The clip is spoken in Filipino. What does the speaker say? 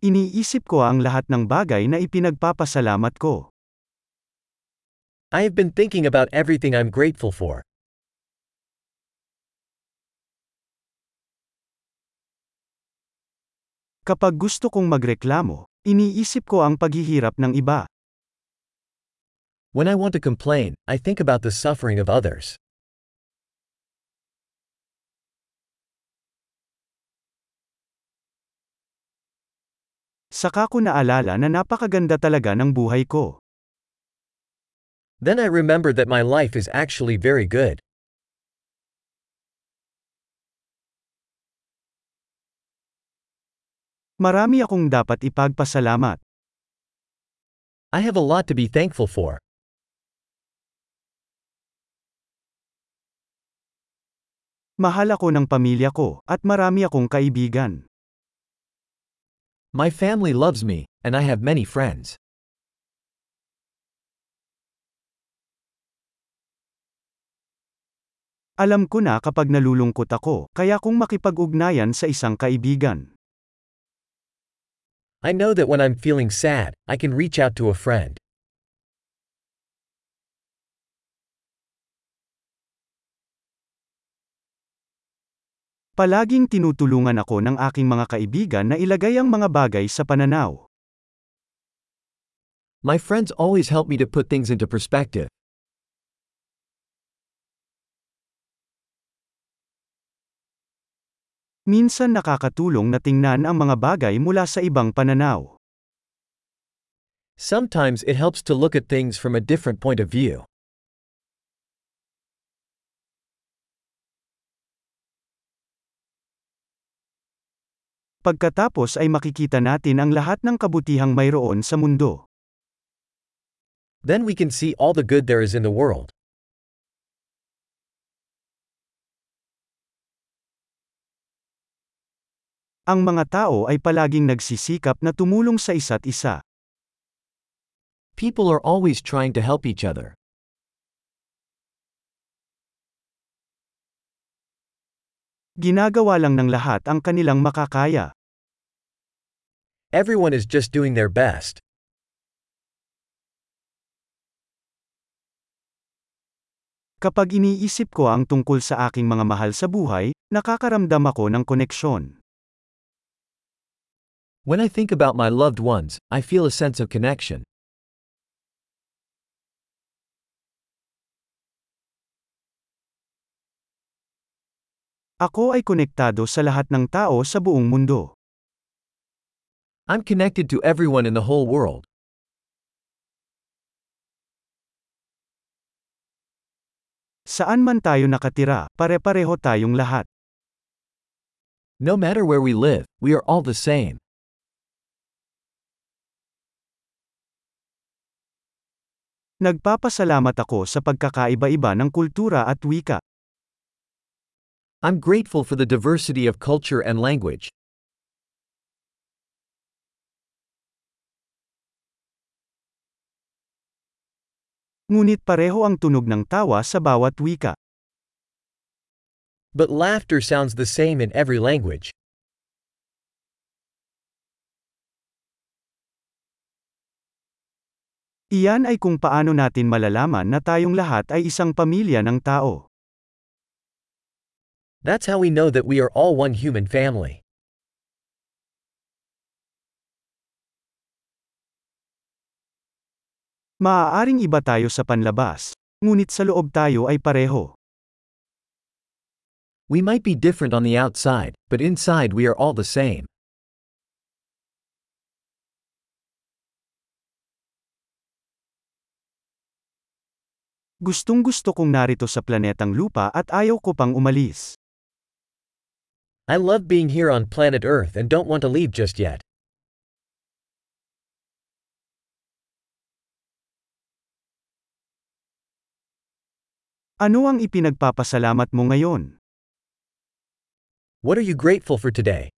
Iniisip ko ang lahat ng bagay na ipinagpapasalamat ko. I have been thinking about everything I'm grateful for. Kapag gusto kong magreklamo, iniisip ko ang paghihirap ng iba. When I want to complain, I think about the suffering of others. Saka ko naalala na napakaganda talaga ng buhay ko. Then I remember that my life is actually very good. Marami akong dapat ipagpasalamat. I have a lot to be thankful for. Mahal ako ng pamilya ko, at marami akong kaibigan. My family loves me, and I have many friends. Alam ko na kapag nalulungkot ako, kaya kong makipag-ugnayan sa isang kaibigan. I know that when I'm feeling sad, I can reach out to a friend. Palaging tinutulungan ako ng aking mga kaibigan na ilagay ang mga bagay sa pananaw. My friends always help me to put things into perspective. Minsan nakakatulong na tingnan ang mga bagay mula sa ibang pananaw. Sometimes it helps to look at things from a different point of view. Pagkatapos ay makikita natin ang lahat ng kabutihang mayroon sa mundo. Then we can see all the good there is in the world. Ang mga tao ay palaging nagsisikap na tumulong sa isa't isa. People are always trying to help each other. Ginagawa lang ng lahat ang kanilang makakaya. Everyone is just doing their best. Kapag iniisip ko ang tungkol sa aking mga mahal sa buhay, nakakaramdam ako ng koneksyon. When I think about my loved ones, I feel a sense of connection. Ako ay konektado sa lahat ng tao sa buong mundo. I'm connected to everyone in the whole world. Saan man tayo nakatira, pare-pareho tayong lahat. No matter where we live, we are all the same. Nagpapasalamat ako sa pagkakaiba-iba ng kultura at wika. I'm grateful for the diversity of culture and language. Ngunit pareho ang tunog ng tawa sa bawat wika. But laughter sounds the same in every language. Iyan ay kung paano natin malalaman na tayong lahat ay isang pamilya ng tao. That's how we know that we are all one human family. Maaaring iba tayo sa panlabas, ngunit sa loob tayo ay pareho. We might be different on the outside, but inside we are all the same. Gustong gusto kong narito sa planetang lupa at ayaw ko pang umalis. I love being here on planet Earth and don't want to leave just yet. Ano ang ipinagpapasalamat mo ngayon? What are you grateful for today?